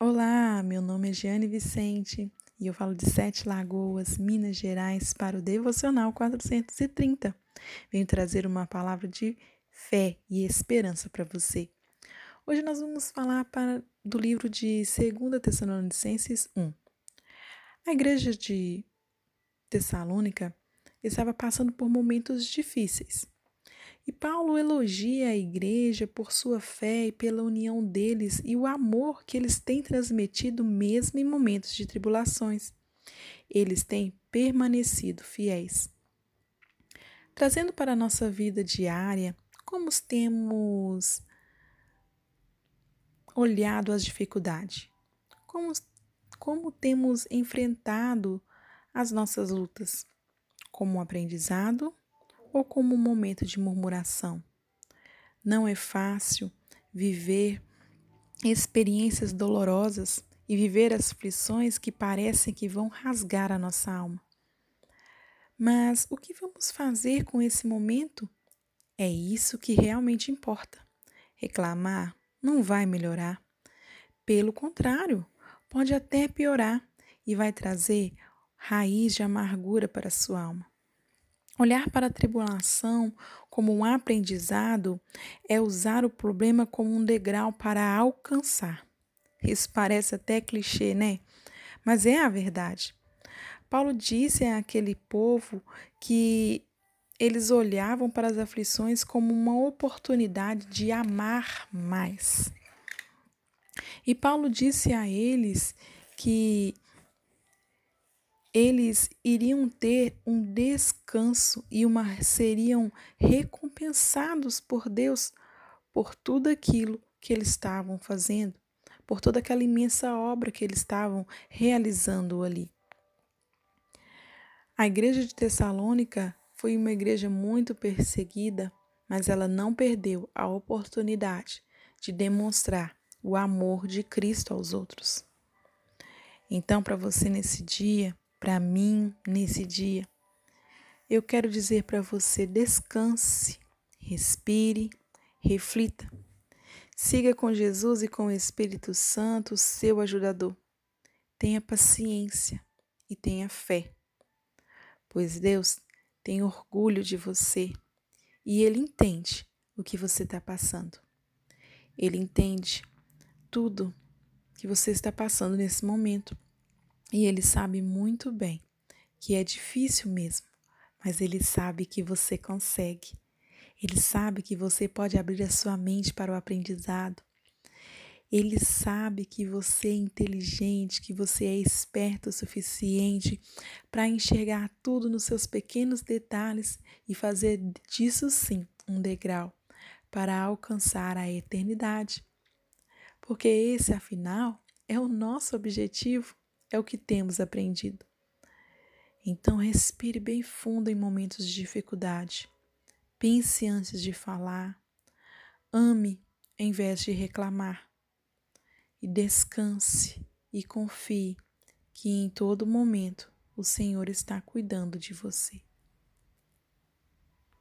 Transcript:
Olá, meu nome é Giane Vicente e eu falo de Sete Lagoas, Minas Gerais, para o Devocional 430. Venho trazer uma palavra de fé e esperança para você. Hoje nós vamos falar para, do livro de 2 Tessalonicenses 1. A igreja de Tessalônica estava passando por momentos difíceis. E Paulo elogia a igreja por sua fé e pela união deles e o amor que eles têm transmitido mesmo em momentos de tribulações. Eles têm permanecido fiéis. Trazendo para a nossa vida diária, como temos olhado as dificuldades? Como, como temos enfrentado as nossas lutas? Como aprendizado ou como um momento de murmuração. Não é fácil viver experiências dolorosas e viver as aflições que parecem que vão rasgar a nossa alma. Mas o que vamos fazer com esse momento? É isso que realmente importa. Reclamar não vai melhorar. Pelo contrário, pode até piorar e vai trazer raiz de amargura para a sua alma. Olhar para a tribulação como um aprendizado é usar o problema como um degrau para alcançar. Isso parece até clichê, né? Mas é a verdade. Paulo disse àquele povo que eles olhavam para as aflições como uma oportunidade de amar mais. E Paulo disse a eles que eles iriam ter um descanso e uma seriam recompensados por Deus por tudo aquilo que eles estavam fazendo, por toda aquela imensa obra que eles estavam realizando ali. A igreja de Tessalônica foi uma igreja muito perseguida, mas ela não perdeu a oportunidade de demonstrar o amor de Cristo aos outros. Então, para você nesse dia, para mim nesse dia. Eu quero dizer para você: descanse, respire, reflita. Siga com Jesus e com o Espírito Santo, seu ajudador. Tenha paciência e tenha fé, pois Deus tem orgulho de você e Ele entende o que você está passando. Ele entende tudo que você está passando nesse momento. E ele sabe muito bem que é difícil mesmo, mas ele sabe que você consegue. Ele sabe que você pode abrir a sua mente para o aprendizado. Ele sabe que você é inteligente, que você é esperto o suficiente para enxergar tudo nos seus pequenos detalhes e fazer disso sim um degrau para alcançar a eternidade. Porque esse, afinal, é o nosso objetivo é o que temos aprendido. Então, respire bem fundo em momentos de dificuldade. Pense antes de falar. Ame em vez de reclamar. E descanse e confie que em todo momento o Senhor está cuidando de você.